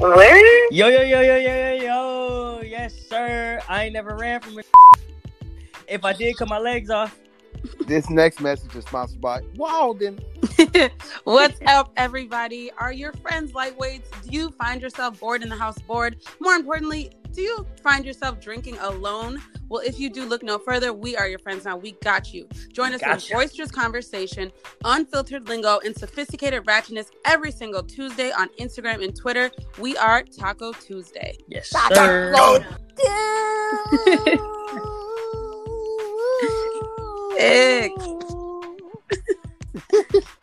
Where? Yo, yo, yo, yo, yo, yo, yo. Yes, sir. I ain't never ran from it. If I did cut my legs off, This next message is sponsored by Walden. What's up, everybody? Are your friends lightweights? Do you find yourself bored in the house bored? More importantly, do you find yourself drinking alone? Well, if you do, look no further. We are your friends now. We got you. Join us Gotcha. in boisterous conversation, unfiltered lingo, and sophisticated ratchetness every single Tuesday on Instagram and Twitter. We are Taco Tuesday. yes, sir. Sick.